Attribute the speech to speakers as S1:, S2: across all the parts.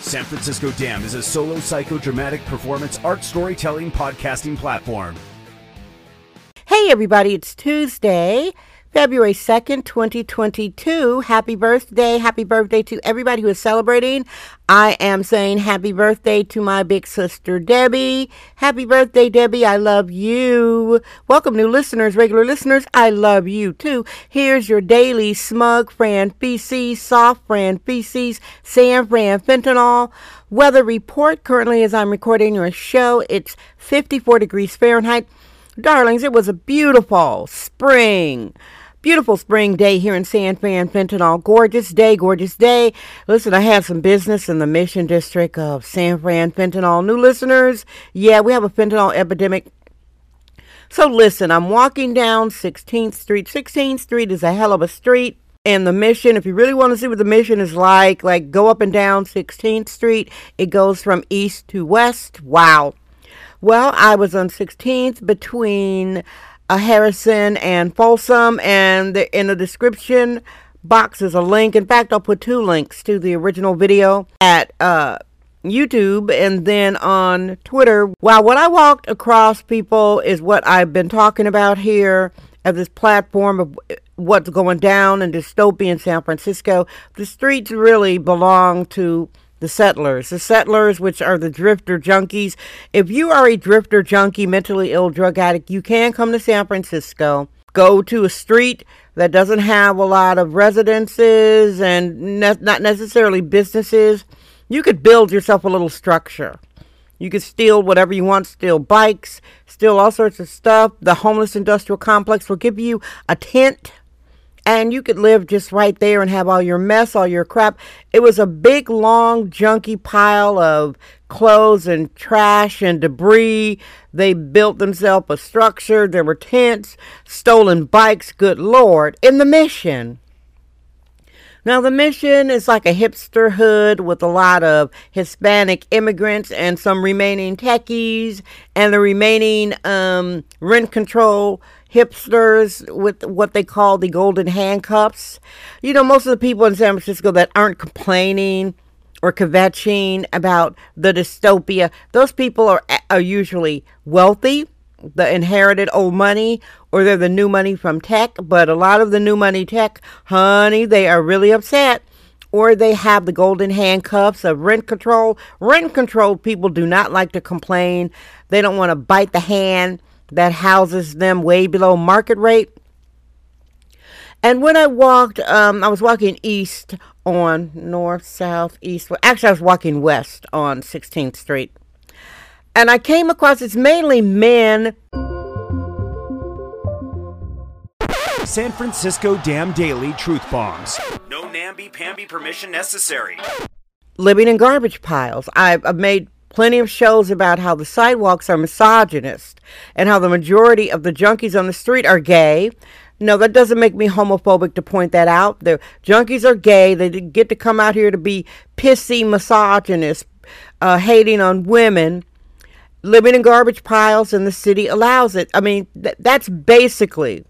S1: San Francisco Dam is a solo psychodramatic performance art storytelling podcasting platform.
S2: Hey, everybody, it's Tuesday, February 2nd, 2022. Happy birthday. Happy birthday to everybody who is celebrating. I am saying happy birthday to my big sister, Debbie. Happy birthday, Debbie. I love you. Welcome, new listeners, regular listeners. I love you too. Here's your daily smug Fran feces, soft Fran feces, San Fran fentanyl weather report. Currently, as I'm recording your show, it's 54 degrees Fahrenheit. Darlings, it was a beautiful spring. Beautiful spring day here in San Fran Fentanyl. Gorgeous day, gorgeous day. Listen, I have some business in the Mission District of San Fran Fentanyl. New listeners, yeah, we have a fentanyl epidemic. So listen, I'm walking down 16th Street. 16th Street is a hell of a street. And the mission, if you really want to see what the mission is like, like go up and down 16th Street. It goes from east to west. Wow. Well, I was on 16th between Harrison and Folsom, and the, in the description box is a link. In fact, I'll put two links to the original video at uh, YouTube and then on Twitter. Wow, what I walked across, people, is what I've been talking about here at this platform of what's going down in dystopian San Francisco. The streets really belong to the settlers. The settlers, which are the drifter junkies. If you are a drifter junkie, mentally ill drug addict, you can come to San Francisco. Go to a street that doesn't have a lot of residences and ne- not necessarily businesses. You could build yourself a little structure. You could steal whatever you want, steal bikes, steal all sorts of stuff. The homeless industrial complex will give you a tent and you could live just right there and have all your mess, all your crap. It was a big, long, junky pile of clothes and trash and debris. They built themselves a structure. There were tents, stolen bikes, good Lord, in the mission. Now, the mission is like a hipster hood with a lot of Hispanic immigrants and some remaining techies and the remaining um, rent control hipsters with what they call the golden handcuffs. You know, most of the people in San Francisco that aren't complaining or kvetching about the dystopia, those people are, are usually wealthy, the inherited old money, or they're the new money from tech. But a lot of the new money tech, honey, they are really upset. Or they have the golden handcuffs of rent control. Rent control people do not like to complain. They don't want to bite the hand that houses them way below market rate. And when I walked, um, I was walking east on north, south, east. Actually, I was walking west on 16th Street. And I came across it's mainly men.
S1: San Francisco Dam Daily Truth Bombs. No namby-pamby permission necessary.
S2: Living in garbage piles. I've, I've made plenty of shows about how the sidewalks are misogynist and how the majority of the junkies on the street are gay. No, that doesn't make me homophobic to point that out. The junkies are gay. They get to come out here to be pissy misogynist, uh, hating on women, living in garbage piles, and the city allows it. I mean, th- that's basically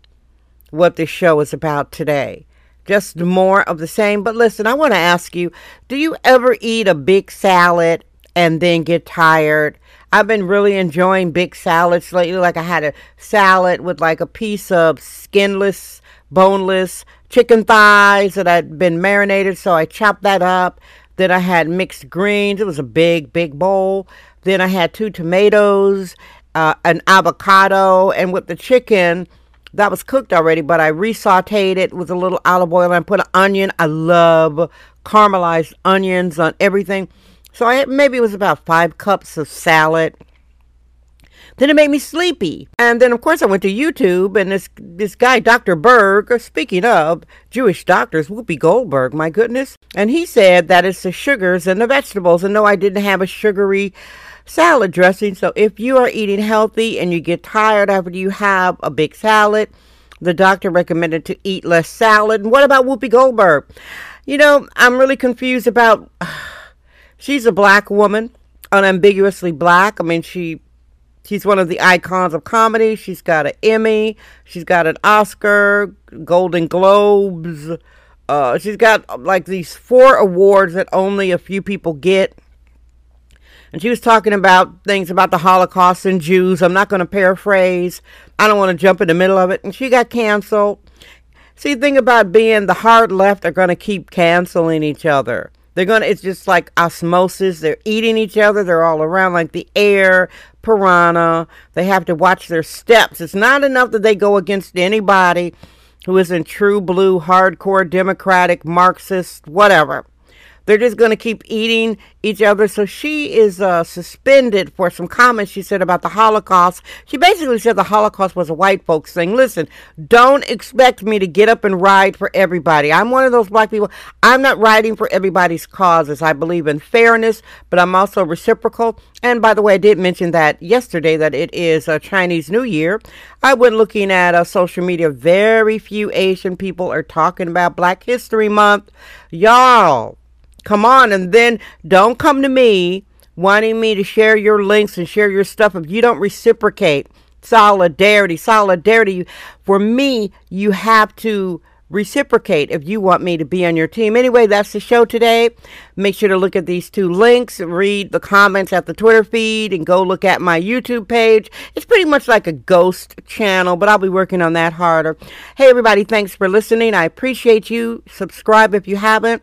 S2: what this show is about today. Just more of the same. But listen, I want to ask you do you ever eat a big salad and then get tired. I've been really enjoying big salads lately. Like I had a salad with like a piece of skinless, boneless chicken thighs that had been marinated, so I chopped that up. Then I had mixed greens. It was a big, big bowl. Then I had two tomatoes, uh, an avocado, and with the chicken that was cooked already, but I resauteed it with a little olive oil and put an onion. I love caramelized onions on everything. So I maybe it was about five cups of salad. Then it made me sleepy. And then, of course, I went to YouTube, and this this guy, Dr. Berg, speaking of Jewish doctors, Whoopi Goldberg, my goodness, and he said that it's the sugars and the vegetables. And no, I didn't have a sugary salad dressing. So if you are eating healthy and you get tired after you have a big salad, the doctor recommended to eat less salad. And what about Whoopi Goldberg? You know, I'm really confused about. She's a black woman, unambiguously black. I mean, she she's one of the icons of comedy. She's got an Emmy, she's got an Oscar, Golden Globes. Uh, she's got like these four awards that only a few people get. And she was talking about things about the Holocaust and Jews. I'm not going to paraphrase. I don't want to jump in the middle of it. And she got canceled. See, the thing about being the hard left are going to keep canceling each other. They're to, it's just like osmosis. They're eating each other. They're all around like the air, piranha. They have to watch their steps. It's not enough that they go against anybody who is in true blue, hardcore, democratic, Marxist, whatever. They're just going to keep eating each other. So she is uh, suspended for some comments she said about the Holocaust. She basically said the Holocaust was a white folks thing. Listen, don't expect me to get up and ride for everybody. I'm one of those black people. I'm not riding for everybody's causes. I believe in fairness, but I'm also reciprocal. And by the way, I did mention that yesterday that it is a Chinese New Year. I went looking at uh, social media. Very few Asian people are talking about Black History Month. Y'all, Come on, and then don't come to me wanting me to share your links and share your stuff if you don't reciprocate. Solidarity, solidarity. For me, you have to reciprocate if you want me to be on your team. Anyway, that's the show today. Make sure to look at these two links, read the comments at the Twitter feed, and go look at my YouTube page. It's pretty much like a ghost channel, but I'll be working on that harder. Hey, everybody, thanks for listening. I appreciate you. Subscribe if you haven't.